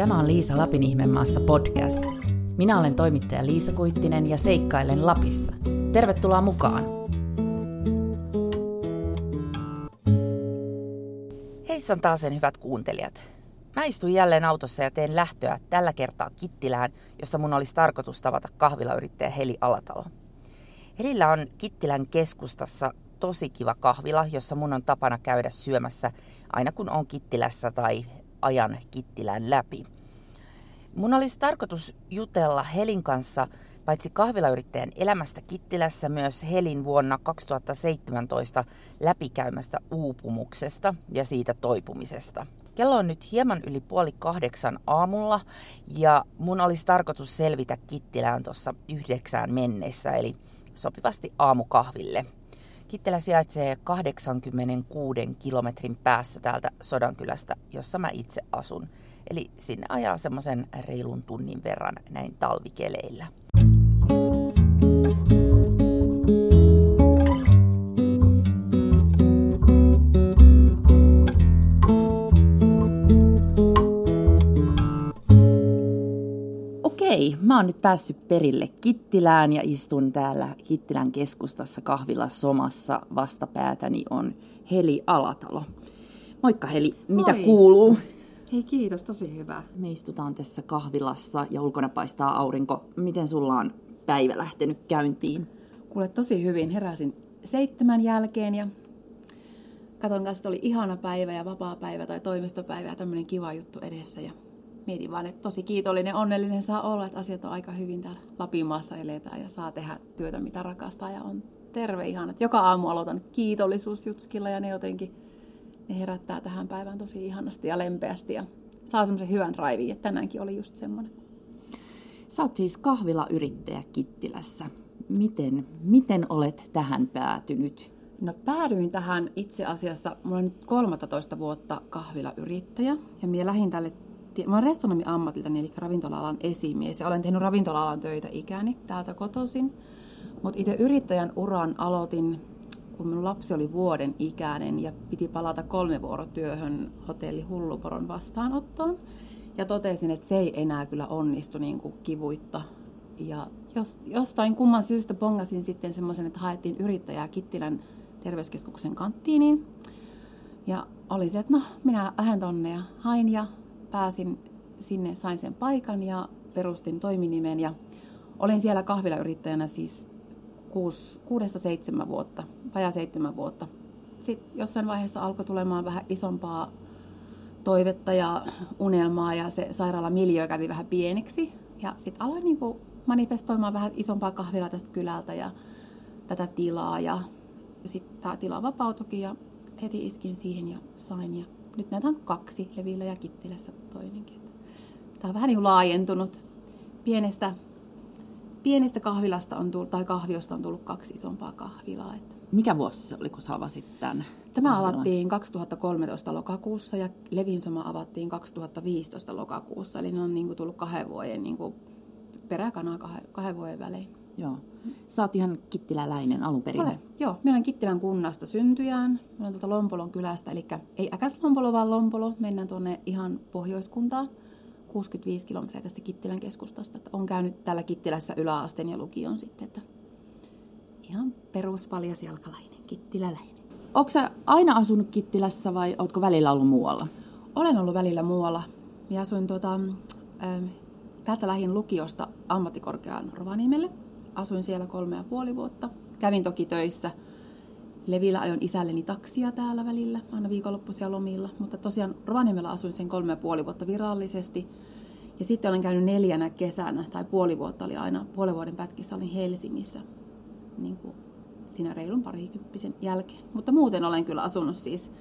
Tämä on Liisa Lapin ihmemaassa podcast. Minä olen toimittaja Liisa Kuittinen ja seikkailen Lapissa. Tervetuloa mukaan! Heissan taas sen hyvät kuuntelijat. Mä istun jälleen autossa ja teen lähtöä tällä kertaa Kittilään, jossa mun olisi tarkoitus tavata kahvilayrittäjä Heli Alatalo. Helillä on Kittilän keskustassa tosi kiva kahvila, jossa mun on tapana käydä syömässä aina kun on Kittilässä tai ajan Kittilän läpi. Mun olisi tarkoitus jutella Helin kanssa paitsi kahvilayrittäjän elämästä Kittilässä myös Helin vuonna 2017 läpikäymästä uupumuksesta ja siitä toipumisesta. Kello on nyt hieman yli puoli kahdeksan aamulla ja mun olisi tarkoitus selvitä Kittilään tuossa yhdeksään mennessä, eli sopivasti aamukahville. Kittilä sijaitsee 86 kilometrin päässä täältä Sodankylästä, jossa mä itse asun. Eli sinne ajaa semmoisen reilun tunnin verran näin talvikeleillä. Okei, mä oon nyt päässyt perille Kittilään ja istun täällä Kittilän keskustassa kahvila Somassa. Vastapäätäni on Heli Alatalo. Moikka Heli, mitä Moi. kuuluu? Hei kiitos, tosi hyvä. Me istutaan tässä kahvilassa ja ulkona paistaa aurinko. Miten sulla on päivä lähtenyt käyntiin? Kuule tosi hyvin, heräsin seitsemän jälkeen ja katon kanssa, että oli ihana päivä ja vapaa päivä tai toimistopäivä ja tämmöinen kiva juttu edessä. Ja mietin vaan, että tosi kiitollinen, onnellinen saa olla, että asiat on aika hyvin täällä Lapimaassa eletään ja saa tehdä työtä, mitä rakastaa ja on terve ihana. Joka aamu aloitan kiitollisuusjutskilla ja ne jotenkin ne herättää tähän päivään tosi ihanasti ja lempeästi ja saa semmoisen hyvän raivin, että tänäänkin oli just semmoinen. Sä oot siis kahvilayrittäjä Kittilässä. Miten, miten olet tähän päätynyt? No päädyin tähän itse asiassa, mulla on nyt 13 vuotta kahvilayrittäjä ja minä lähdin tälle, mä olen restonomi ammatiltani eli ravintola-alan esimies ja olen tehnyt ravintola-alan töitä ikäni täältä kotoisin. Mutta itse yrittäjän uran aloitin, kun minun lapsi oli vuoden ikäinen ja piti palata kolme vuorotyöhön hotelli Hulluporon vastaanottoon. Ja totesin, että se ei enää kyllä onnistu niin kuin kivuitta. Ja jos, jostain kumman syystä pongasin sitten semmoisen, että haettiin yrittäjää Kittilän terveyskeskuksen kanttiiniin. Ja oli se, että no, minä lähden tonne ja hain ja pääsin sinne, sain sen paikan ja perustin toiminimen. Ja olin siellä kahvilayrittäjänä siis kuus, kuudesta seitsemän vuotta, vajaa seitsemän vuotta. Sitten jossain vaiheessa alkoi tulemaan vähän isompaa toivetta ja unelmaa ja se sairaala miljö kävi vähän pieneksi. Ja sitten aloin niinku manifestoimaan vähän isompaa kahvilaa tästä kylältä ja tätä tilaa. Ja sitten tämä tila vapautuikin ja heti iskin siihen ja sain. Ja nyt näitä on kaksi, Levillä ja Kittilässä toinenkin. Tämä on vähän niin laajentunut. Pienestä, pienestä kahvilasta on tullut, tai kahviosta on tullut kaksi isompaa kahvilaa. Että Mikä vuosi se oli, kun sä avasit tämän? Tämä kahvilan? avattiin 2013 lokakuussa ja Levinsoma avattiin 2015 lokakuussa. Eli ne on niin kuin tullut kahden vuoden niin kuin peräkanaa kahden, kahden vuoden välein. Joo. Sä oot ihan kittiläläinen alun perin. Olen. Joo, minä olen Kittilän kunnasta syntyjään. Minä olen tuolta Lompolon kylästä, eli ei Äkäs-Lompolo, vaan Lompolo. Mennään tuonne ihan pohjoiskuntaan. 65 kilometriä tästä Kittilän keskustasta. Että Olen käynyt täällä Kittilässä yläasteen ja lukion sitten. Että ihan peruspaljas-jalkalainen, kittiläläinen. Onko sä aina asunut Kittilässä vai ootko välillä ollut muualla? Olen ollut välillä muualla. Minä asuin tuota, ähm, täältä lähin lukiosta ammattikorkeaan Rovaniemelle. Asuin siellä kolme ja puoli vuotta. Kävin toki töissä. Levillä ajoin isälleni taksia täällä välillä, aina viikonloppuisia lomilla. Mutta tosiaan Rovaniemellä asuin sen kolme ja puoli vuotta virallisesti. Ja sitten olen käynyt neljänä kesänä, tai puoli vuotta oli aina, puolen vuoden pätkissä olin Helsingissä. Niin kuin siinä reilun parikymppisen jälkeen. Mutta muuten olen kyllä asunut siis,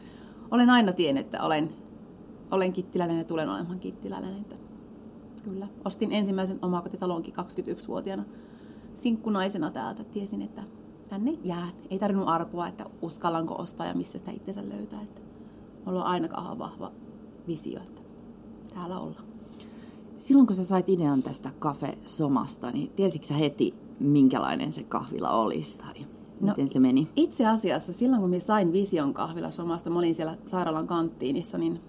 olen aina tiennyt, että olen, olen kittiläinen ja tulen olemaan kittiläinen. Että kyllä, ostin ensimmäisen omakotitalonkin 21-vuotiaana sinkkunaisena täältä. Tiesin, että tänne jään. Ei tarvinnut arpoa, että uskallanko ostaa ja missä sitä itsensä löytää. Että mulla on aina kauhean vahva visio, että täällä ollaan. Silloin kun sä sait idean tästä Cafe Somasta, niin tiesitkö sä heti, minkälainen se kahvila olisi tai No, miten se meni? Itse asiassa silloin, kun minä sain vision kahvila somasta, mä olin siellä sairaalan kanttiinissa, niin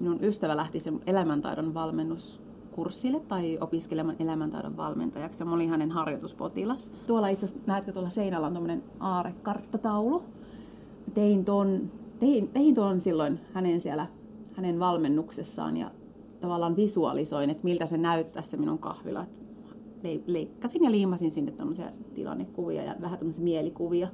minun ystävä lähti sen elämäntaidon valmennuskurssille tai opiskelemaan elämäntaidon valmentajaksi. Ja mä olin hänen harjoituspotilas. Tuolla itse asiassa, näetkö tuolla seinällä on tämmöinen aarekarttataulu. Tein ton, tein, tein tuon silloin hänen siellä hänen valmennuksessaan ja tavallaan visualisoin, että miltä se näyttää se minun kahvila. Leikkasin ja liimasin sinne tämmöisiä tilannekuvia ja vähän tämmöisiä mielikuvia.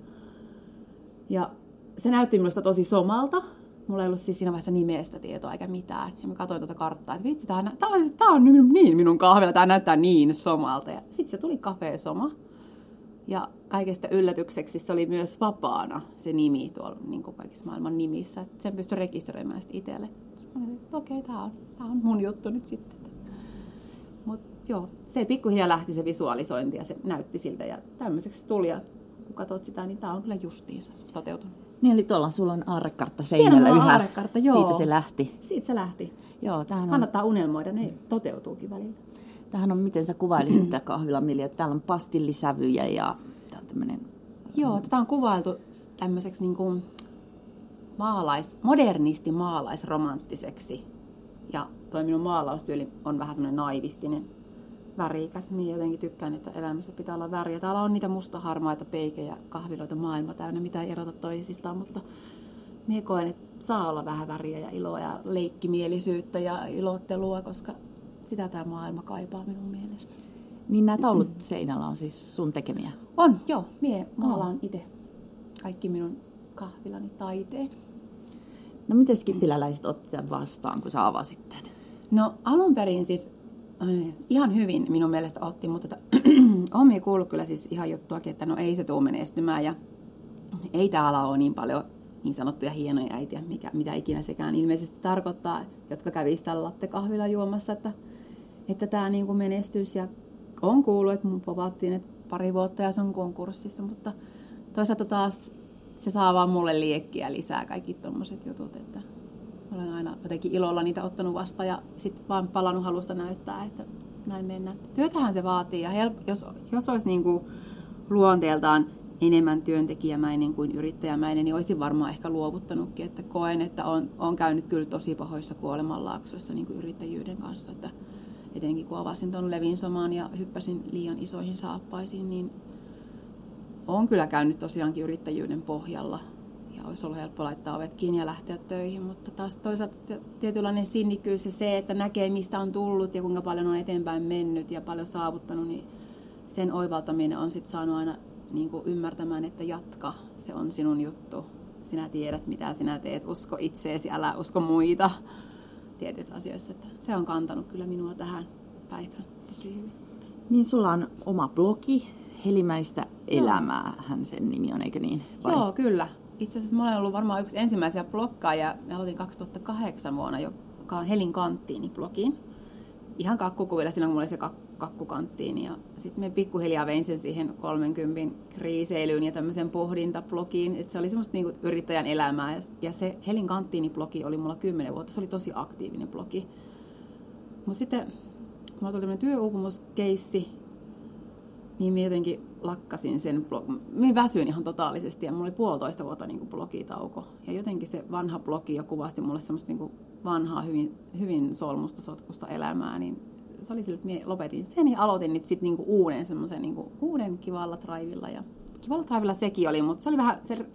Ja se näytti minusta tosi somalta. Mulla ei ollut siis siinä vaiheessa nimestä tietoa eikä mitään. Ja mä katsoin tuota karttaa, että vitsi, tää on, tää on, tää on niin minun kahvila, tää näyttää niin somalta. Ja sitten se tuli Cafe Soma. Ja kaikesta yllätykseksi se oli myös vapaana se nimi tuolla niin kuin kaikissa maailman nimissä. Sen pystyi rekisteröimään sitten itselle. Okei, okay, tämä on, tää on mun juttu nyt sitten. Mutta joo, se pikkuhiljaa lähti se visualisointi ja se näytti siltä ja tämmöiseksi tuli. Ja kun katsot sitä, niin tämä on kyllä justiinsa toteutunut. Niin, eli tuolla sulla on aarrekartta seinällä yhä. Aarrekartta, joo. Siitä se lähti. Siitä se lähti. Joo, tämähän on... Kannattaa unelmoida, ne toteutuukin välillä. Tähän on, miten sä kuvailisit tätä kahvilamilja, että täällä on pastillisävyjä ja tää on tämmöinen... Joo, tätä on kuvailtu tämmöiseksi niin kuin maalais, modernisti maalaisromanttiseksi. Ja toi minun maalaustyyli on vähän semmoinen naivistinen värikäs. Minä jotenkin tykkään, että elämässä pitää olla väriä. Täällä on niitä mustaharmaita peikejä, kahviloita maailma täynnä, mitä ei erota toisistaan, mutta minä koen, että saa olla vähän väriä ja iloa ja leikkimielisyyttä ja ilottelua, koska sitä tämä maailma kaipaa minun mielestä. Niin nämä taulut seinällä on siis sun tekemiä? On, joo. Mie maalaan itse kaikki minun kahvilani taiteen. No miten skippiläläiset otti tämän vastaan, kun sä avasit tämän? No alun perin siis ihan hyvin minun mielestä otti, mutta on kuullut kyllä siis ihan juttuakin, että no ei se tule menestymään ja ei täällä ole niin paljon niin sanottuja hienoja äitiä, mikä, mitä ikinä sekään ilmeisesti tarkoittaa, jotka kävisivät tällä lattekahvilla juomassa, että, että tämä niin kuin menestyisi. Ja on kuullut, että mun povattiin, että pari vuotta ja se on konkurssissa, mutta toisaalta taas se saa vaan mulle liekkiä lisää kaikki tommoset jutut, että olen aina jotenkin ilolla niitä ottanut vastaan ja sitten vaan palannut halusta näyttää, että näin mennään. Työtähän se vaatii ja help, jos, jos olisi niin kuin luonteeltaan enemmän työntekijämäinen kuin yrittäjämäinen, niin olisin varmaan ehkä luovuttanutkin, että koen, että on, on käynyt kyllä tosi pahoissa kuolemanlaaksoissa niin kuin yrittäjyyden kanssa, että etenkin kun avasin tuon Levinsomaan ja hyppäsin liian isoihin saappaisiin, niin on kyllä käynyt tosiaankin yrittäjyyden pohjalla ja olisi ollut helppo laittaa ovet kiinni ja lähteä töihin, mutta taas toisaalta tietynlainen sinnikkyys ja se, että näkee mistä on tullut ja kuinka paljon on eteenpäin mennyt ja paljon saavuttanut, niin sen oivaltaminen on sitten saanut aina niin kuin ymmärtämään, että jatka, se on sinun juttu. Sinä tiedät, mitä sinä teet, usko itseesi, älä usko muita tietyissä asioissa. Että se on kantanut kyllä minua tähän päivään tosi hyvin. Niin sulla on oma blogi, Helimäistä elämää, hän sen nimi on, eikö niin? Vai? Joo, kyllä. Itse asiassa mä olen ollut varmaan yksi ensimmäisiä blokkaajia. Mä aloitin 2008 vuonna, on Helin kanttiini-blogiin. Ihan kakkukuvilla, silloin kun mulla oli se kak- kakkukanttiin. Ja sitten me pikkuhiljaa vein sen siihen 30 kriiseilyyn ja tämmöisen pohdintablogiin. Että se oli semmoista niinku yrittäjän elämää. Ja se Helin kanttiini-blogi oli mulla 10 vuotta. Se oli tosi aktiivinen blogi. Mutta sitten mulla tuli tämmöinen työuupumuskeissi, niin minä jotenkin lakkasin sen, minä väsyin ihan totaalisesti ja mulla oli puolitoista vuotta niin kuin blogitauko. Ja jotenkin se vanha blogi jo kuvasti mulle semmoista niin kuin vanhaa, hyvin, hyvin solmusta sotkusta elämää, niin se oli sillä, että minä lopetin sen ja aloitin nyt sitten niin uuden semmoisen niin uuden kivalla traivilla. Ja kivalla traivilla sekin oli, mutta se oli vähän, se,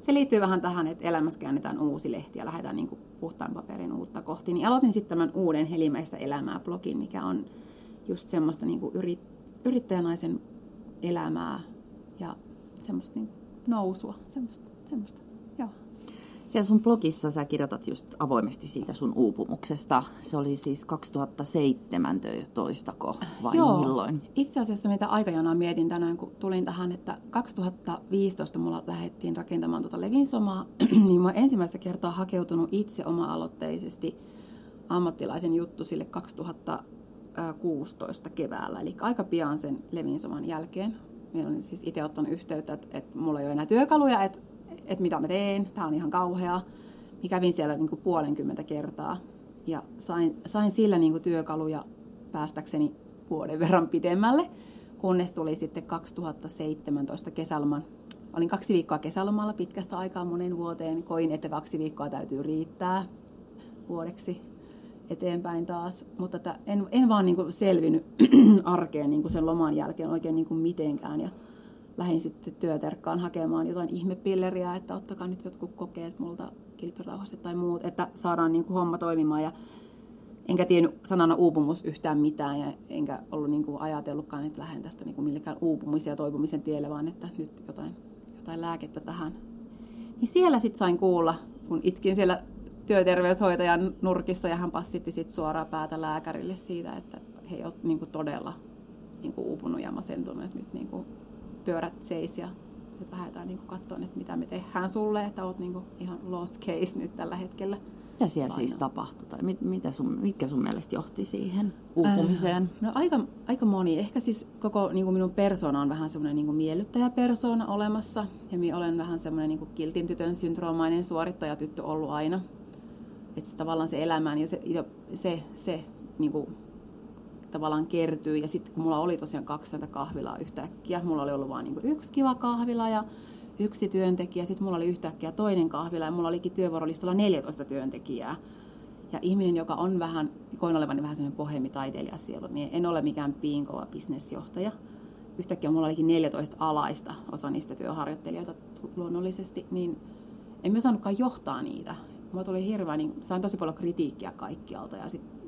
se liittyy vähän tähän, että elämässä käännetään uusi lehti ja lähdetään kuin puhtaan paperin uutta kohti. Niin aloitin sitten tämän uuden Helimäistä elämää blogin, mikä on just semmoista niin kuin yrit, yrittäjänaisen elämää ja semmoista niin nousua, semmoista, semmoista. Joo. Siellä sun blogissa sä kirjoitat just avoimesti siitä sun uupumuksesta. Se oli siis 2017 vai Joo. milloin? Itse asiassa mitä aikajanaa mietin tänään, kun tulin tähän, että 2015 mulla lähdettiin rakentamaan tuota Levinsomaa, niin mä ensimmäistä kertaa hakeutunut itse oma-aloitteisesti ammattilaisen juttu sille 2000 16 keväällä, eli aika pian sen Levinsoman jälkeen. Minä olen siis itse ottanut yhteyttä, että, että mulla ei ole enää työkaluja, että, että mitä mä teen, tämä on ihan kauhea. Mä kävin siellä niin kuin puolenkymmentä kertaa ja sain, sain sillä niin kuin työkaluja päästäkseni vuoden verran pidemmälle, kunnes tuli sitten 2017 kesäloman. Olin kaksi viikkoa kesälomalla pitkästä aikaa monen vuoteen. Koin, että kaksi viikkoa täytyy riittää vuodeksi eteenpäin taas. Mutta että en, en vaan niin kuin selvinnyt arkeen niin kuin sen loman jälkeen oikein niin kuin mitenkään. Ja lähdin sitten työterkkaan hakemaan jotain ihmepilleriä, että ottakaa nyt jotkut kokeet multa kilpirauhasta tai muut, että saadaan niin kuin homma toimimaan. Ja enkä tiennyt sanana uupumus yhtään mitään ja enkä ollut niin kuin ajatellutkaan, että lähden tästä niin kuin millekään uupumisen ja toipumisen tielle, vaan että nyt jotain, jotain lääkettä tähän. Niin siellä sitten sain kuulla, kun itkin siellä työterveyshoitajan nurkissa ja hän passitti sit suoraan päätä lääkärille siitä, että he ovat niin kuin todella niin kuin uupunut ja masentunut, että nyt niin kuin pyörät seis ja nyt lähdetään niin katsomaan, että mitä me tehdään sulle, että olet niin ihan lost case nyt tällä hetkellä. Mitä siellä Aina. siis tapahtui? Tai mit, mitä sun, mitkä sun mielestä johti siihen uupumiseen? Äh, no aika, aika moni. Ehkä siis koko niin kuin minun persona on vähän semmoinen niin miellyttäjä persona olemassa. Ja minä olen vähän semmoinen niin kiltin tytön syndroomainen suorittajatyttö ollut aina. Että tavallaan se elämään ja se, se, se niin kuin, tavallaan kertyy. Ja sitten kun mulla oli tosiaan 20 kahvilaa yhtäkkiä, mulla oli ollut vain niin yksi kiva kahvila ja yksi työntekijä, sitten mulla oli yhtäkkiä toinen kahvila ja mulla olikin työvuorolistalla 14 työntekijää. Ja ihminen, joka on vähän, koin olevani vähän sellainen pohjemitaiteilija sielu, niin en ole mikään piinkova bisnesjohtaja. Yhtäkkiä mulla olikin 14 alaista, osa niistä työharjoittelijoita luonnollisesti, niin en mä saanutkaan johtaa niitä. Mulla tuli hirveä, niin sain tosi paljon kritiikkiä kaikkialta ja sitten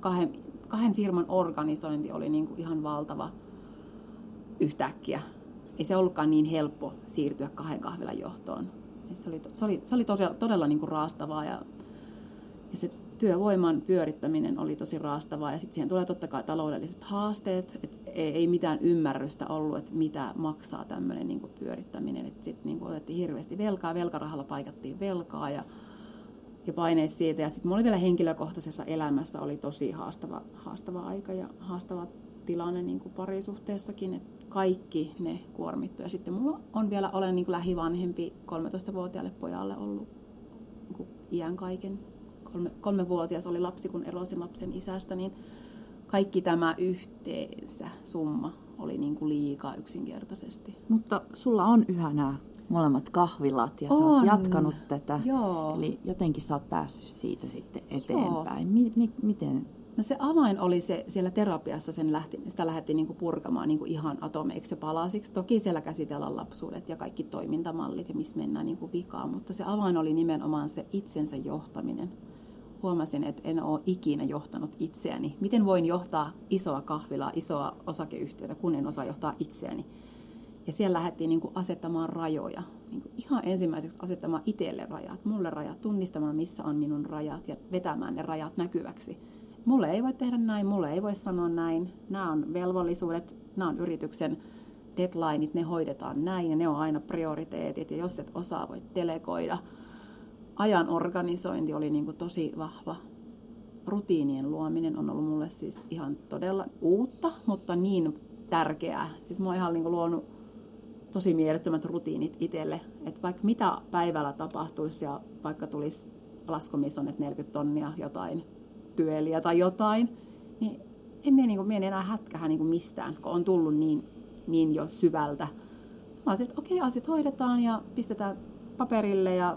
kahden, kahden firman organisointi oli niin kuin ihan valtava yhtäkkiä ei se ollutkaan niin helppo siirtyä kahden kahvilan johtoon. Se oli, se oli, se oli todella, todella niin kuin raastavaa ja, ja se työvoiman pyörittäminen oli tosi raastavaa ja sitten siihen tulee totta kai taloudelliset haasteet, että ei, ei mitään ymmärrystä ollut, että mitä maksaa tämmöinen niin pyörittäminen. Sitten niin otettiin hirveästi velkaa, velkarahalla paikattiin velkaa ja, ja paineet siitä. Ja sitten mulla oli vielä henkilökohtaisessa elämässä oli tosi haastava, haastava aika ja haastava tilanne niin kuin parisuhteessakin, että kaikki ne kuormittu. Ja sitten mulla on vielä, olen niin kuin lähivanhempi 13-vuotiaalle pojalle ollut niin kuin iän kaiken. Kolme, kolmevuotias oli lapsi, kun erosin lapsen isästä, niin kaikki tämä yhteensä summa oli niin kuin liikaa yksinkertaisesti. Mutta sulla on yhä nämä molemmat kahvilat ja on. sä oot jatkanut tätä. Joo. Eli jotenkin sä oot päässyt siitä sitten eteenpäin. Mi- mi- miten No se avain oli se siellä terapiassa, sen lähti, sitä lähdettiin niin purkamaan niin ihan atomeiksi ja palasiksi. Toki siellä käsitellään lapsuudet ja kaikki toimintamallit ja missä mennään niin vikaan, mutta se avain oli nimenomaan se itsensä johtaminen. Huomasin, että en ole ikinä johtanut itseäni. Miten voin johtaa isoa kahvilaa, isoa osakeyhtiötä, kun en osaa johtaa itseäni? Ja siellä lähdettiin niin asettamaan rajoja. Niin ihan ensimmäiseksi asettamaan itselle rajat, mulle rajat, tunnistamaan missä on minun rajat ja vetämään ne rajat näkyväksi mulle ei voi tehdä näin, mulle ei voi sanoa näin. Nämä on velvollisuudet, nämä on yrityksen deadlineit, ne hoidetaan näin ja ne on aina prioriteetit. Ja jos et osaa, voit delegoida. Ajan organisointi oli niin kuin tosi vahva. Rutiinien luominen on ollut mulle siis ihan todella uutta, mutta niin tärkeää. Siis mä oon ihan niin kuin luonut tosi mielettömät rutiinit itselle. Että vaikka mitä päivällä tapahtuisi ja vaikka tulisi laskomissonnet 40 tonnia jotain työliä tai jotain, niin en mene, niin kuin, enää hätkähä niin mistään, kun on tullut niin, niin jo syvältä. Mä että okei, okay, asiat hoidetaan ja pistetään paperille ja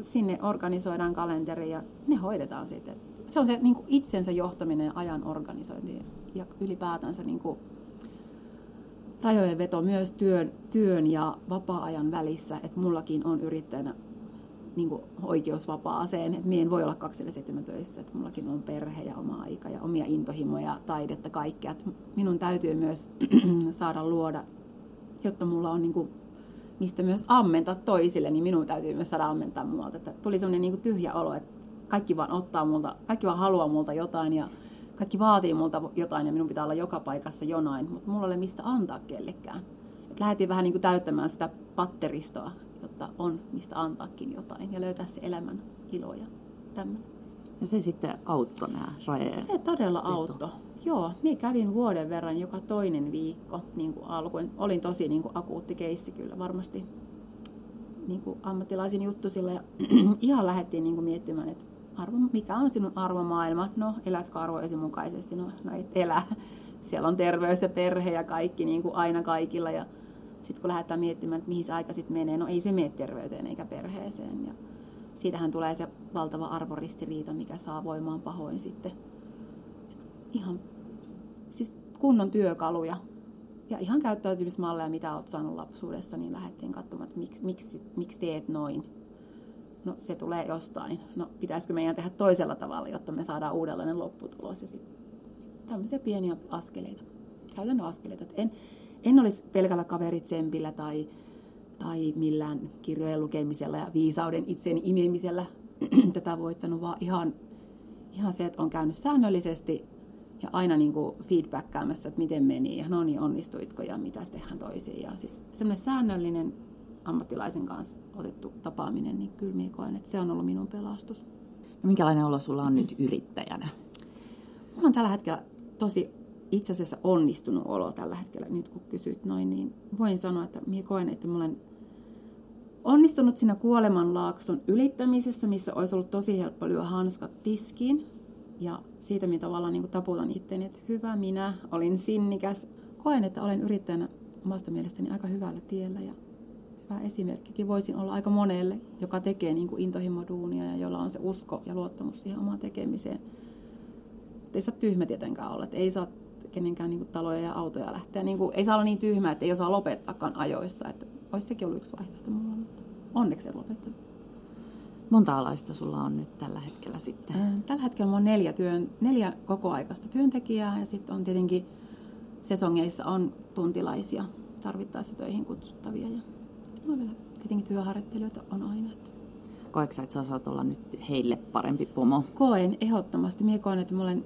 sinne organisoidaan kalenteri ja ne hoidetaan sitten. Se on se niin kuin itsensä johtaminen ja ajan organisointi ja ylipäätänsä niin kuin rajojen veto myös työn, työn ja vapaa-ajan välissä. Että mullakin on yrittäjänä niin kuin oikeusvapaaseen, että minä en voi olla 27 töissä, että mullakin on perhe ja oma aika ja omia intohimoja, taidetta, kaikkea. Että minun täytyy myös saada luoda, jotta mulla on niin kuin, mistä myös ammentaa toisille, niin minun täytyy myös saada ammentaa muualta. Että tuli sellainen niin tyhjä olo, että kaikki vaan ottaa multa, kaikki vaan haluaa multa jotain ja kaikki vaatii multa jotain ja minun pitää olla joka paikassa jonain, mutta mulla ei ole mistä antaa kellekään. Et lähetin vähän niin kuin täyttämään sitä patteristoa jotta on mistä antaakin jotain ja löytää se elämän ilo ja tämmöinen. Ja se sitten auttoi nämä rajeet? Se todella auttoi. Joo, minä kävin vuoden verran joka toinen viikko niin kuin alkuun. Olin tosi niin kuin akuutti keissi kyllä varmasti niin kuin ammattilaisin juttu sillä. Ja ihan lähdettiin niin kuin miettimään, että arvo, mikä on sinun arvomaailma? No, elätkö arvoesi mukaisesti? No, no et elä. Siellä on terveys ja perhe ja kaikki niin kuin aina kaikilla. Ja sitten kun lähdetään miettimään, että mihin se aika sitten menee, no ei se mene terveyteen eikä perheeseen. Ja siitähän tulee se valtava arvoristiriita, mikä saa voimaan pahoin sitten. Ihan siis kunnon työkaluja ja ihan käyttäytymismalleja, mitä olet saanut lapsuudessa, niin lähdettiin katsomaan, että miksi, miksi, miksi teet noin. No se tulee jostain. No pitäisikö meidän tehdä toisella tavalla, jotta me saadaan uudenlainen lopputulos. Ja sitten tämmöisiä pieniä askeleita, käytännön askeleita. En, en olisi pelkällä kaveritsempillä tai, tai millään kirjojen lukemisella ja viisauden itseeni imemisellä tätä voittanut, vaan ihan, ihan se, että on käynyt säännöllisesti ja aina niin kuin feedbackkaamassa, että miten meni ja no niin, onnistuitko ja mitä tehdään toisiin. Ja siis semmoinen säännöllinen ammattilaisen kanssa otettu tapaaminen, niin kyllä minä koen, että se on ollut minun pelastus. No minkälainen olo sulla on nyt yrittäjänä? Mulla on tällä hetkellä tosi itse asiassa onnistunut olo tällä hetkellä, nyt kun kysyt noin, niin voin sanoa, että minä koen, että mä olen onnistunut siinä kuolemanlaakson ylittämisessä, missä olisi ollut tosi helppo lyö hanskat tiskiin. Ja siitä minä tavallaan niin taputan itteeni, että hyvä minä, olin sinnikäs. Koen, että olen yrittäjänä omasta mielestäni aika hyvällä tiellä ja hyvä esimerkkikin voisin olla aika monelle, joka tekee niin kuin intohimoduunia ja jolla on se usko ja luottamus siihen omaan tekemiseen. Ei saa tyhmä tietenkään olla, että ei saa kenenkään niin kuin taloja ja autoja lähteä. Niin kuin, ei saa olla niin tyhmä, että ei osaa lopettaakaan ajoissa. Että olisi sekin ollut yksi vaihtoehto mulla, mutta onneksi en lopettanut. Monta alaista sulla on nyt tällä hetkellä sitten? Tällä hetkellä mulla on neljä, työn, neljä kokoaikaista työntekijää ja sitten on tietenkin sesongeissa on tuntilaisia tarvittaessa töihin kutsuttavia. Ja no vielä tietenkin työharjoittelijoita on aina. Koetko sä, että sä osaat olla nyt heille parempi pomo? Koen ehdottomasti. Mie koen, että mä olen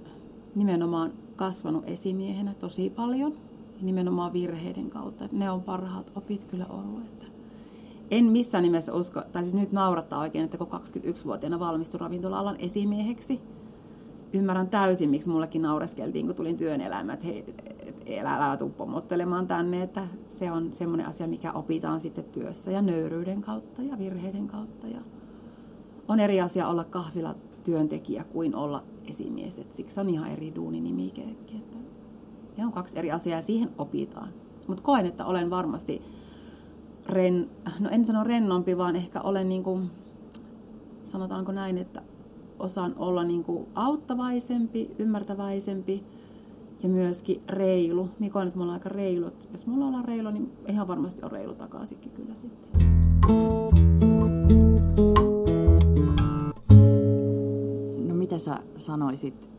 nimenomaan kasvanut esimiehenä tosi paljon. Nimenomaan virheiden kautta. Ne on parhaat opit kyllä ollut. Että en missään nimessä usko, tai siis nyt naurattaa oikein, että kun 21-vuotiaana valmistui ravintola-alan esimieheksi, ymmärrän täysin, miksi mullekin naureskeltiin, kun tulin työn elämään, että hei, älä, älä tuu pomottelemaan tänne, että se on semmoinen asia, mikä opitaan sitten työssä ja nöyryyden kautta ja virheiden kautta. Ja on eri asia olla kahvila työntekijä kuin olla esimies, että siksi on ihan eri duuninimikekin. Että ne on kaksi eri asiaa ja siihen opitaan. Mutta koen, että olen varmasti ren, no en sano rennompi, vaan ehkä olen niin kuin, sanotaanko näin, että osaan olla niin kuin auttavaisempi, ymmärtäväisempi ja myöskin reilu. Minä koen, että me ollaan aika reilut. Jos mulla ollaan reilu, niin ihan varmasti on reilu takaisinkin kyllä sitten. No mitä sä sanoisit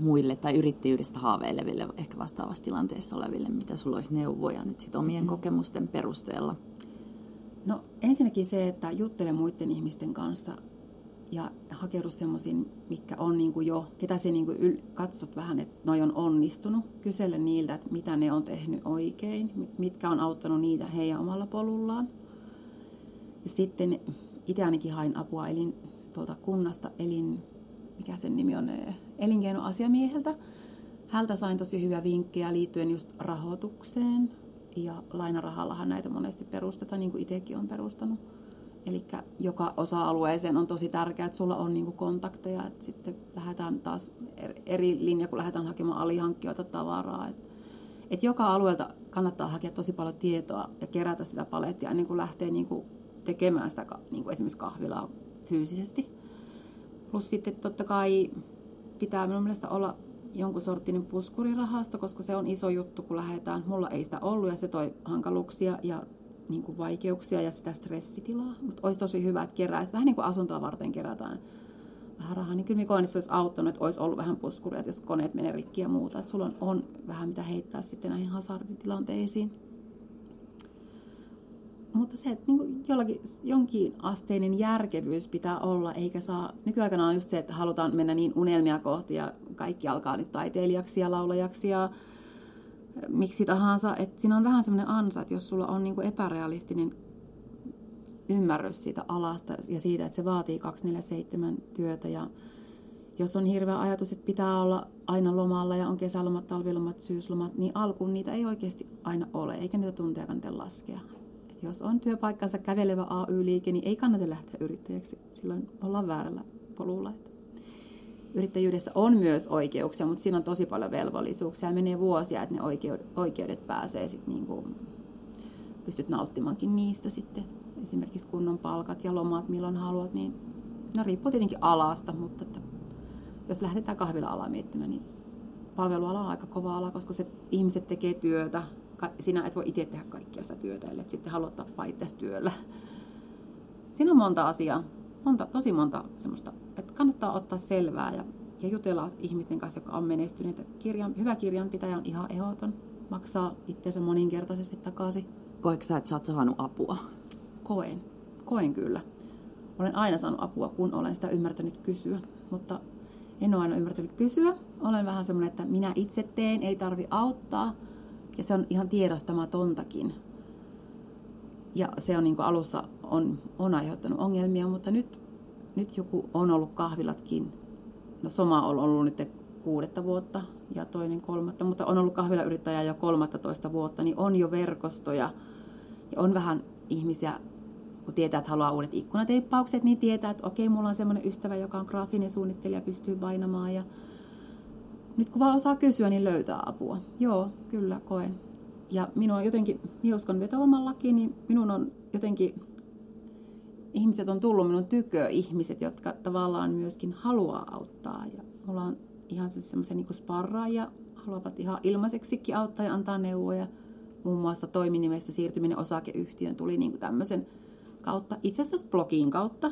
muille tai yrittäjyydestä haaveileville, ehkä vastaavassa tilanteessa oleville, mitä sulla olisi neuvoja nyt sit omien mm. kokemusten perusteella? No ensinnäkin se, että juttele muiden ihmisten kanssa ja hakeudu semmoisiin, mitkä on niin kuin jo, ketä sä niin kuin yl, katsot vähän, että noi on onnistunut. Kysele niiltä, että mitä ne on tehnyt oikein, mitkä on auttanut niitä heidän omalla polullaan. Ja sitten itse ainakin hain apua elin tuolta kunnasta, elin, mikä sen nimi on, elinkeinoasiamieheltä. Hältä sain tosi hyviä vinkkejä liittyen just rahoitukseen. Ja lainarahallahan näitä monesti perustetaan, niin kuin itsekin on perustanut. Eli joka osa-alueeseen on tosi tärkeää, että sulla on niinku kontakteja. Että sitten lähdetään taas eri linja, kun lähdetään hakemaan alihankkijoita tavaraa. Et, et joka alueelta kannattaa hakea tosi paljon tietoa ja kerätä sitä palettia ennen kuin lähtee niinku tekemään sitä niinku esimerkiksi kahvilaa fyysisesti. Plus sitten totta kai pitää minun mielestä olla jonkun sorttinen puskurirahasto, koska se on iso juttu, kun lähdetään. Mulla ei sitä ollut ja se toi hankaluuksia ja niin kuin vaikeuksia ja sitä stressitilaa. Mutta olisi tosi hyvä, että keräisi, vähän niin kuin asuntoa varten kerätään vähän rahaa, niin kyllä koen, että se olisi auttanut, että olisi ollut vähän puskuria, että jos koneet menee rikki ja muuta, että sulla on, on vähän mitä heittää sitten näihin hazarditilanteisiin. Mutta se, että niin jollakin, jonkin asteinen järkevyys pitää olla, eikä saa, nykyaikana on just se, että halutaan mennä niin unelmia kohti ja kaikki alkaa nyt taiteilijaksi ja laulajaksi ja miksi tahansa. Että siinä on vähän semmoinen ansa, että jos sulla on niin epärealistinen ymmärrys siitä alasta ja siitä, että se vaatii 247 työtä ja jos on hirveä ajatus, että pitää olla aina lomalla ja on kesälomat, talvilomat, syyslomat, niin alkuun niitä ei oikeasti aina ole, eikä niitä tunteja kannata laskea. Et jos on työpaikkansa kävelevä AY-liike, niin ei kannata lähteä yrittäjäksi, silloin ollaan väärällä polulla yrittäjyydessä on myös oikeuksia, mutta siinä on tosi paljon velvollisuuksia. Menee vuosia, että ne oikeudet, pääsee sitten niin kuin, pystyt nauttimaankin niistä sitten. Esimerkiksi kunnon palkat ja lomat, milloin haluat, niin No riippuu tietenkin alasta, mutta että jos lähdetään kahvila-alaa miettimään, niin palveluala on aika kova ala, koska se ihmiset tekee työtä. Sinä et voi itse tehdä kaikkia sitä työtä, ellei sitten halua tappaa työllä. Siinä on monta asiaa, monta, tosi monta semmoista, että kannattaa ottaa selvää ja, ja jutella ihmisten kanssa, jotka on menestyneet. Kirjan, hyvä kirjanpitäjä on ihan ehdoton, maksaa itseensä moninkertaisesti takaisin. Koetko sä, että sä oot saanut apua? Koen, koen kyllä. Olen aina saanut apua, kun olen sitä ymmärtänyt kysyä, mutta en ole aina ymmärtänyt kysyä. Olen vähän semmoinen, että minä itse teen, ei tarvi auttaa. Ja se on ihan tiedostamatontakin. Ja se on niin alussa on, on aiheuttanut ongelmia, mutta nyt, nyt joku on ollut kahvilatkin. No Soma on ollut nyt kuudetta vuotta ja toinen kolmatta, mutta on ollut kahvilayrittäjä jo 13 vuotta, niin on jo verkostoja ja on vähän ihmisiä kun tietää, että haluaa uudet ikkunateippaukset, niin tietää, että okei, mulla on semmoinen ystävä, joka on graafinen suunnittelija, pystyy painamaan. Ja nyt kun vaan osaa kysyä, niin löytää apua. Joo, kyllä, koen. Ja minun on jotenkin, minä uskon vetovomallakin, niin minun on jotenkin, ihmiset on tullut minun tykö, ihmiset, jotka tavallaan myöskin haluaa auttaa. Ja mulla on ihan semmoisia niin sparraajia, haluavat ihan ilmaiseksikin auttaa ja antaa neuvoja. Muun muassa toiminimessä siirtyminen osakeyhtiön tuli niin kuin tämmöisen kautta, itse asiassa blogin kautta.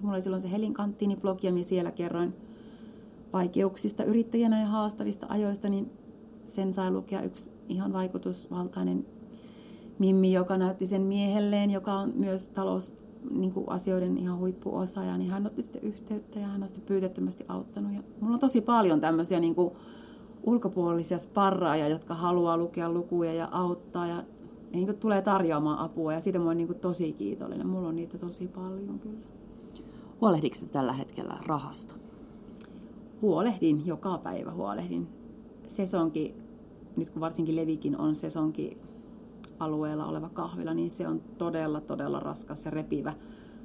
Mulla oli silloin se Helin Kanttini-blogi ja minä siellä kerroin vaikeuksista yrittäjänä ja haastavista ajoista, niin sen sai lukea yksi ihan vaikutusvaltainen Mimmi, joka näytti sen miehelleen, joka on myös talous niin kuin asioiden ihan huippuosaaja, niin hän otti sitten yhteyttä ja hän on sitten pyytettömästi auttanut. Ja mulla on tosi paljon tämmöisiä niin kuin ulkopuolisia sparraajia, jotka haluaa lukea lukuja ja auttaa. Ja niin kuin tulee tarjoamaan apua ja siitä mä oon niin kuin tosi kiitollinen. Mulla on niitä tosi paljon kyllä. Huolehditko tällä hetkellä rahasta? Huolehdin, joka päivä huolehdin. Sesonki, nyt kun varsinkin Levikin on sesonki alueella oleva kahvila, niin se on todella, todella raskas ja repivä,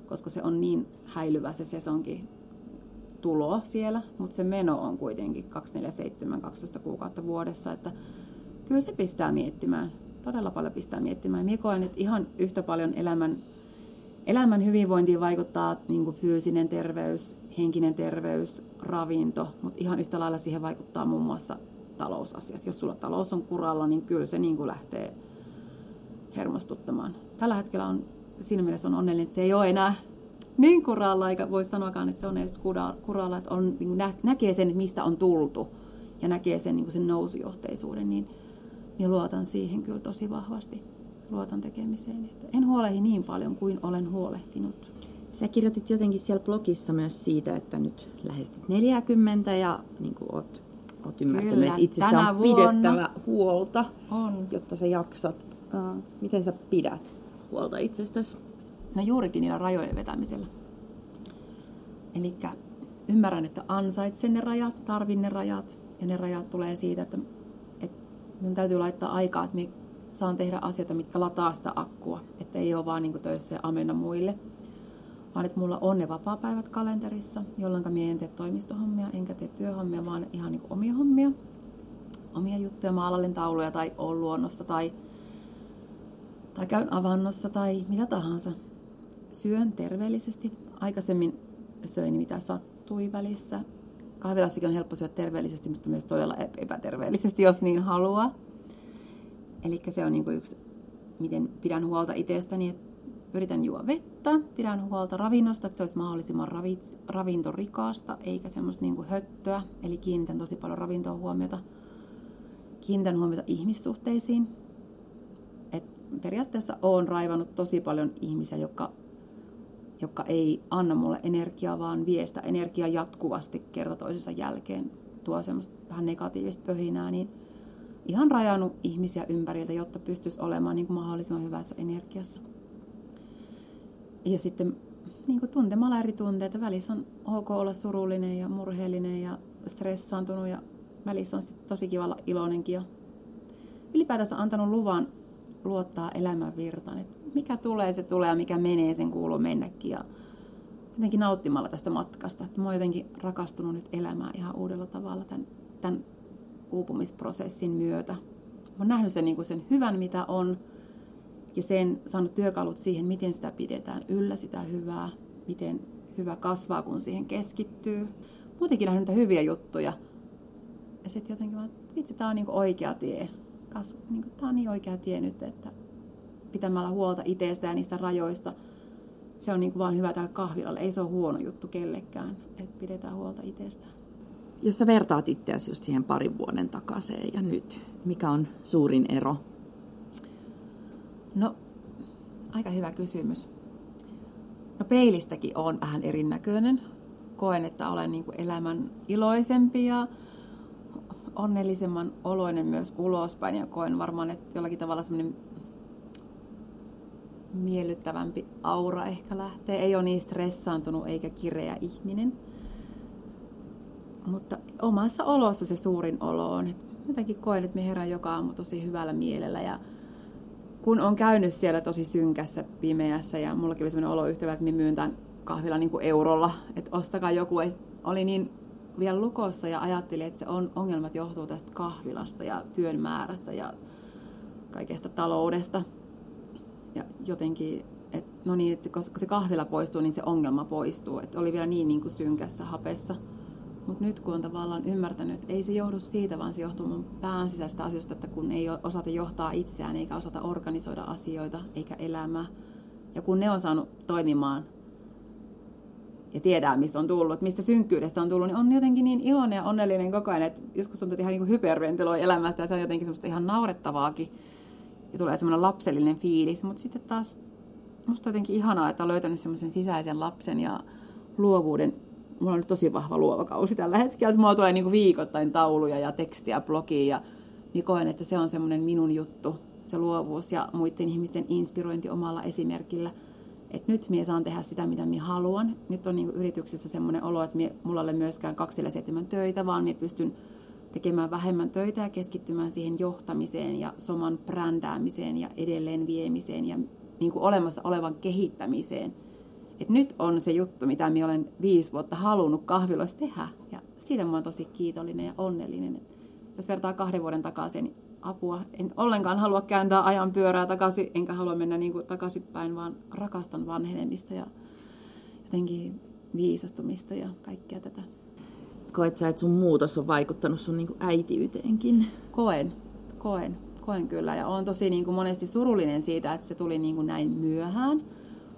koska se on niin häilyvä se sesonki tulo siellä, mutta se meno on kuitenkin 247, 12 kuukautta vuodessa, että kyllä se pistää miettimään todella paljon pistää miettimään. Minä koen, että ihan yhtä paljon elämän, elämän hyvinvointiin vaikuttaa niin fyysinen terveys, henkinen terveys, ravinto, mutta ihan yhtä lailla siihen vaikuttaa muun muassa talousasiat. Jos sulla talous on kuralla, niin kyllä se niin kuin lähtee hermostuttamaan. Tällä hetkellä on siinä mielessä on onnellinen, että se ei ole enää niin kuralla, eikä voi sanoakaan, että se on edes kuralla, että on, niin nä, näkee sen, mistä on tultu ja näkee sen, niin sen nousujohteisuuden, niin niin luotan siihen kyllä tosi vahvasti. Luotan tekemiseen. Että en huolehdi niin paljon kuin olen huolehtinut. Sä kirjoitit jotenkin siellä blogissa myös siitä, että nyt lähestyt 40 ja niin kuin oot, oot ymmärtänyt, Kyllä, että itsestä on pidettävä huolta, on. jotta sä jaksat. Miten sä pidät huolta itsestäsi? No juurikin niillä rajojen vetämisellä. Eli ymmärrän, että ansaitsen ne rajat, tarvin ne rajat. Ja ne rajat tulee siitä, että minun täytyy laittaa aikaa, että saan tehdä asioita, mitkä lataa sitä akkua. Että ei ole vaan niin töissä ja amena muille. Vaan että mulla on ne vapaa-päivät kalenterissa, jolloin minä en tee toimistohommia, enkä tee työhommia, vaan ihan niin omia hommia. Omia juttuja, maalallin tauluja tai on luonnossa tai, tai käyn avannossa tai mitä tahansa. Syön terveellisesti. Aikaisemmin söin mitä sattui välissä kahvilassakin on helppo syödä terveellisesti, mutta myös todella epäterveellisesti, jos niin haluaa. Eli se on niin kuin yksi, miten pidän huolta itsestäni, että yritän juo vettä, pidän huolta ravinnosta, että se olisi mahdollisimman ravits, ravintorikasta, eikä semmoista niin kuin höttöä. Eli kiinnitän tosi paljon ravintoon huomiota. Kiinnitän huomiota ihmissuhteisiin. Periaatteessa olen raivannut tosi paljon ihmisiä, jotka joka ei anna mulle energiaa, vaan vie sitä energiaa jatkuvasti kerta toisensa jälkeen, tuo semmoista vähän negatiivista pöhinää, niin ihan rajannut ihmisiä ympäriltä, jotta pystyisi olemaan niin kuin mahdollisimman hyvässä energiassa. Ja sitten niin kuin tuntemalla eri tunteita. Välissä on ok olla surullinen ja murheellinen ja stressaantunut ja välissä on sitten tosi kiva olla iloinenkin. Ja ylipäätänsä antanut luvan luottaa elämän virtaan. Et mikä tulee, se tulee ja mikä menee, sen kuuluu mennäkin. Ja jotenkin nauttimalla tästä matkasta. Et mä oon jotenkin rakastunut nyt elämään ihan uudella tavalla tämän, tämän uupumisprosessin myötä. Mä oon nähnyt sen, niin kuin sen hyvän, mitä on, ja sen saanut työkalut siihen, miten sitä pidetään yllä, sitä hyvää, miten hyvä kasvaa, kun siihen keskittyy. Muutenkin on niitä hyviä juttuja. Ja sitten jotenkin vaan, vitsi, tämä on niinku oikea tie. Kas, niinku, tämä on niin oikea tie nyt, että pitämällä huolta itsestä ja niistä rajoista. Se on niinku vaan hyvä tällä kahvilalla. Ei se ole huono juttu kellekään, että pidetään huolta itsestä. Jos sä vertaat itseäsi just siihen parin vuoden takaisin ja nyt, mikä on suurin ero? No, aika hyvä kysymys. No peilistäkin on vähän erinäköinen. Koen, että olen niin kuin elämän iloisempi ja onnellisemman oloinen myös ulospäin. Ja koen varmaan, että jollakin tavalla semmoinen miellyttävämpi aura ehkä lähtee. Ei ole niin stressaantunut eikä kireä ihminen. Mutta omassa olossa se suurin olo on. Jotenkin koen, että me herään joka aamu tosi hyvällä mielellä ja kun on käynyt siellä tosi synkässä, pimeässä ja mullakin oli sellainen oloyhtevä, että minä myyn tämän kahvilla niin kuin eurolla, että ostakaa joku. Et oli niin vielä lukossa ja ajattelin, että se on, ongelmat johtuu tästä kahvilasta ja työn määrästä ja kaikesta taloudesta. Ja jotenkin, että no niin, että koska se kahvila poistuu, niin se ongelma poistuu. Että oli vielä niin, niin kuin synkässä hapessa. Mutta nyt kun on tavallaan ymmärtänyt, että ei se johdu siitä, vaan se johtuu mun pään sisäistä asioista, että kun ei osata johtaa itseään, eikä osata organisoida asioita, eikä elämää. Ja kun ne on saanut toimimaan ja tiedää, mistä on tullut, mistä synkkyydestä on tullut, niin on jotenkin niin iloinen ja onnellinen koko ajan, että joskus tuntuu, että ihan niin hyperventiloi elämästä ja se on jotenkin semmoista ihan naurettavaakin. Ja tulee semmoinen lapsellinen fiilis, mutta sitten taas musta jotenkin ihanaa, että on löytänyt semmoisen sisäisen lapsen ja luovuuden mulla on nyt tosi vahva luova kausi tällä hetkellä, että mulla tulee niin viikoittain tauluja ja tekstiä blogiin ja niin koen, että se on semmoinen minun juttu, se luovuus ja muiden ihmisten inspirointi omalla esimerkillä. Että nyt minä saan tehdä sitä, mitä minä haluan. Nyt on niin yrityksessä semmoinen olo, että minä, mulla ei ole myöskään seitsemän töitä, vaan minä pystyn tekemään vähemmän töitä ja keskittymään siihen johtamiseen ja soman brändäämiseen ja edelleen viemiseen ja niin kuin olemassa olevan kehittämiseen – että nyt on se juttu, mitä minä olen viisi vuotta halunnut kahviloissa tehdä. Ja siitä minä olen tosi kiitollinen ja onnellinen. Et jos vertaa kahden vuoden takaisin, niin apua. En ollenkaan halua kääntää ajan pyörää takaisin, enkä halua mennä niin kuin takaisinpäin, vaan rakastan vanhenemista ja jotenkin viisastumista ja kaikkea tätä. Koet sä, että sun muutos on vaikuttanut sun niin kuin äitiyteenkin? Koen, koen, koen kyllä. Ja olen tosi niin kuin monesti surullinen siitä, että se tuli niin kuin näin myöhään.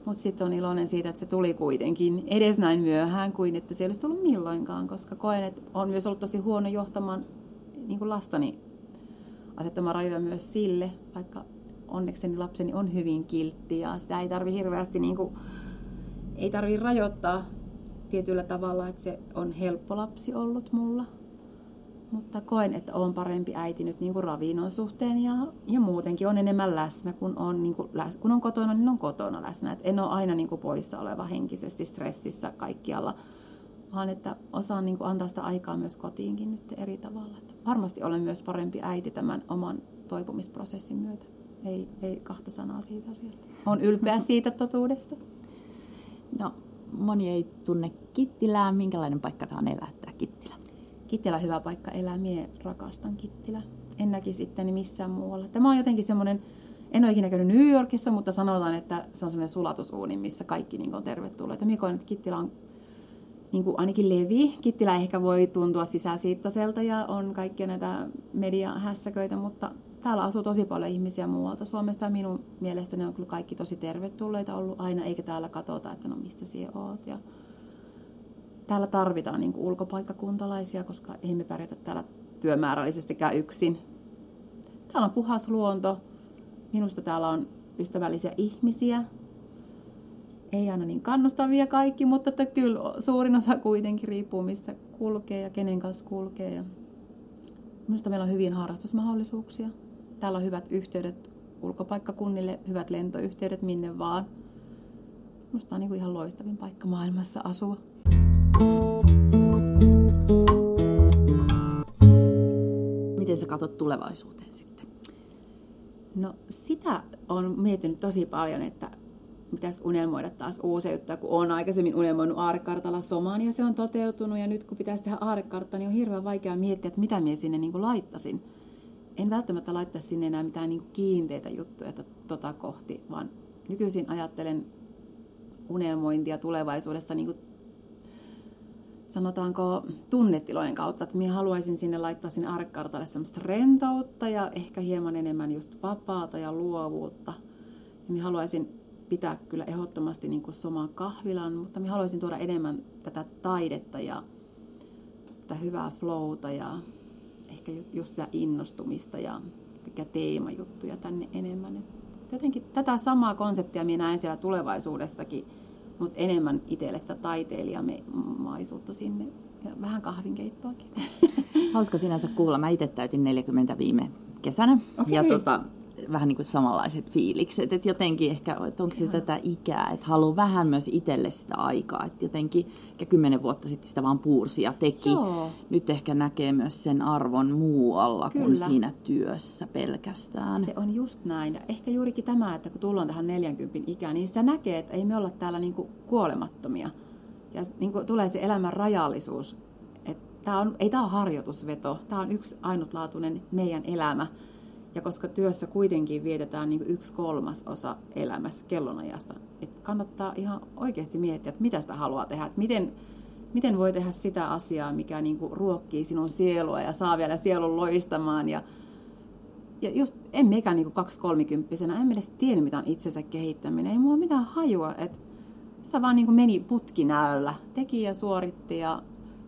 Mutta sitten on iloinen siitä, että se tuli kuitenkin edes näin myöhään kuin että se ei olisi tullut milloinkaan, koska koen, että on myös ollut tosi huono johtamaan niin kuin lastani asettamaan rajoja myös sille, vaikka onnekseni lapseni on hyvin kiltti ja sitä ei tarvi hirveästi niin kuin, ei tarvi rajoittaa tietyllä tavalla, että se on helppo lapsi ollut mulla. Mutta koen, että on parempi äiti nyt niin kuin ravinnon suhteen ja, ja muutenkin on enemmän läsnä, kun on, niin kuin, kun on kotona, niin on kotona läsnä. Et en ole aina niin kuin poissa oleva henkisesti stressissä kaikkialla, vaan että osaan niin kuin antaa sitä aikaa myös kotiinkin nyt eri tavalla. Että varmasti olen myös parempi äiti tämän oman toipumisprosessin myötä. Ei, ei kahta sanaa siitä asiasta. Olen ylpeä siitä totuudesta. No, moni ei tunne Kittilää. Minkälainen paikka tämä on elättää Kittilä? Kittilä hyvä paikka elää, mie rakastan Kittilä. En näkisi sitten missään muualla. Tämä on jotenkin semmoinen, en ole ikinä käynyt New Yorkissa, mutta sanotaan, että se on semmoinen sulatusuuni, missä kaikki niin on tervetulleita. Mie koen, että Kittilä on niin kuin ainakin levi. Kittilä ehkä voi tuntua sisäsiittoiselta ja on kaikkia näitä mediahässäköitä, mutta täällä asuu tosi paljon ihmisiä muualta Suomesta ja minun mielestäni on kyllä kaikki tosi tervetulleita ollut aina, eikä täällä katsota, että no mistä sinä oot. Ja täällä tarvitaan niin ulkopaikkakuntalaisia, koska ei me pärjätä täällä työmäärällisestikään yksin. Täällä on puhas luonto. Minusta täällä on ystävällisiä ihmisiä. Ei aina niin kannustavia kaikki, mutta että kyllä suurin osa kuitenkin riippuu, missä kulkee ja kenen kanssa kulkee. Ja minusta meillä on hyvin harrastusmahdollisuuksia. Täällä on hyvät yhteydet ulkopaikkakunnille, hyvät lentoyhteydet minne vaan. Minusta on niin kuin ihan loistavin paikka maailmassa asua. Miten sä katsot tulevaisuuteen sitten? No sitä on miettinyt tosi paljon, että pitäisi unelmoida taas uusia juttuja, kun olen aikaisemmin unelmoinut aarekartalla somaan ja se on toteutunut ja nyt kun pitäisi tehdä aarekartta, niin on hirveän vaikea miettiä, että mitä minä sinne niin kuin laittasin. En välttämättä laittaisi sinne enää mitään niin kuin kiinteitä juttuja tota kohti, vaan nykyisin ajattelen unelmointia tulevaisuudessa niin kuin sanotaanko tunnetilojen kautta, että minä haluaisin sinne laittaa sinne aarrekartalle semmoista rentoutta ja ehkä hieman enemmän just vapaata ja luovuutta. Ja minä haluaisin pitää kyllä ehdottomasti niin kuin soman kahvilan, mutta minä haluaisin tuoda enemmän tätä taidetta ja tätä hyvää flowta ja ehkä just sitä innostumista ja teemajuttuja tänne enemmän. Et jotenkin tätä samaa konseptia minä näen siellä tulevaisuudessakin, mutta enemmän itselle sitä taiteilijamaisuutta sinne ja vähän kahvinkeittoakin. Hauska sinänsä kuulla. Mä itse täytin 40 viime kesänä. Okay. Ja tota, vähän niin kuin samanlaiset fiilikset. Että jotenkin ehkä, että onko se tätä ikää, että haluaa vähän myös itselle sitä aikaa. Että jotenkin ehkä kymmenen vuotta sitten sitä vaan puursi ja teki. Joo. Nyt ehkä näkee myös sen arvon muualla Kyllä. kuin siinä työssä pelkästään. Se on just näin. Ja ehkä juurikin tämä, että kun tullaan tähän 40 ikään, niin sitä näkee, että ei me olla täällä niin kuin kuolemattomia. Ja niin kuin tulee se elämän rajallisuus. Että tämä on, ei tämä ole harjoitusveto, tämä on yksi ainutlaatuinen meidän elämä ja koska työssä kuitenkin vietetään niin yksi kolmas osa elämässä kellonajasta, että kannattaa ihan oikeasti miettiä, että mitä sitä haluaa tehdä, että miten, miten voi tehdä sitä asiaa, mikä niin kuin ruokkii sinun sielua ja saa vielä sielun loistamaan. Ja, ja just en mekään niin kaksi-kolmikymppisenä, en edes tiennyt, mitä on itsensä kehittäminen. Ei mulla mitään hajua, että sitä vaan niin kuin meni putkinäöllä, teki ja suoritti ja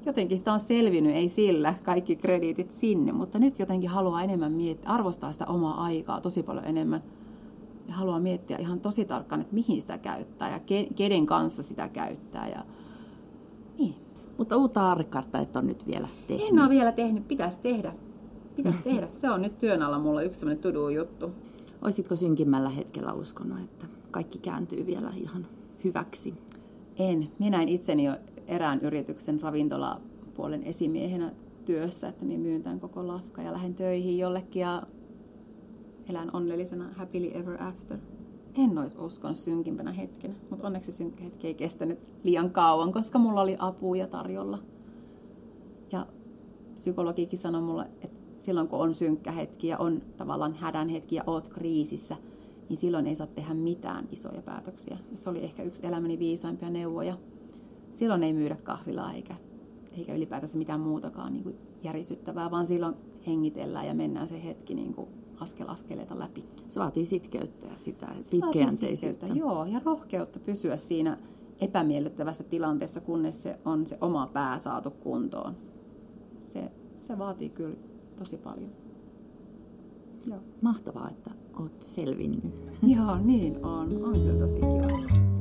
jotenkin sitä on selvinnyt, ei sillä, kaikki krediitit sinne, mutta nyt jotenkin haluaa enemmän miettiä, arvostaa sitä omaa aikaa tosi paljon enemmän. Ja haluaa miettiä ihan tosi tarkkaan, että mihin sitä käyttää ja kenen kanssa sitä käyttää. Ja... Niin. Mutta uutta aarrekarttaa et ole nyt vielä tehnyt. En ole vielä tehnyt, pitäisi tehdä. Pitäisi tehdä. Se on nyt työn alla mulla yksi sellainen to juttu. Oisitko synkimmällä hetkellä uskonut, että kaikki kääntyy vielä ihan hyväksi? En. Minä näin itseni erään yrityksen ravintolapuolen esimiehenä työssä, että minä myyn tämän koko lafka ja lähden töihin jollekin ja elän onnellisena happily ever after. En olisi uskon synkimpänä hetkenä, mutta onneksi synkkä hetki ei kestänyt liian kauan, koska mulla oli apuja tarjolla. Ja psykologikin sanoi mulle, että silloin kun on synkkä hetki ja on tavallaan hädän hetki ja oot kriisissä, niin silloin ei saa tehdä mitään isoja päätöksiä. Se oli ehkä yksi elämäni viisaimpia neuvoja silloin ei myydä kahvilaa eikä, eikä ylipäätänsä mitään muutakaan niin kuin järisyttävää, vaan silloin hengitellään ja mennään se hetki niin kuin askel askeleita läpi. Se vaatii sitkeyttä ja sitä pitkäjänteisyyttä. Joo, ja rohkeutta pysyä siinä epämiellyttävässä tilanteessa, kunnes se on se oma pää saatu kuntoon. Se, se vaatii kyllä tosi paljon. Joo. Mahtavaa, että olet selvinnyt. Joo, niin on. On kyllä tosi kiva.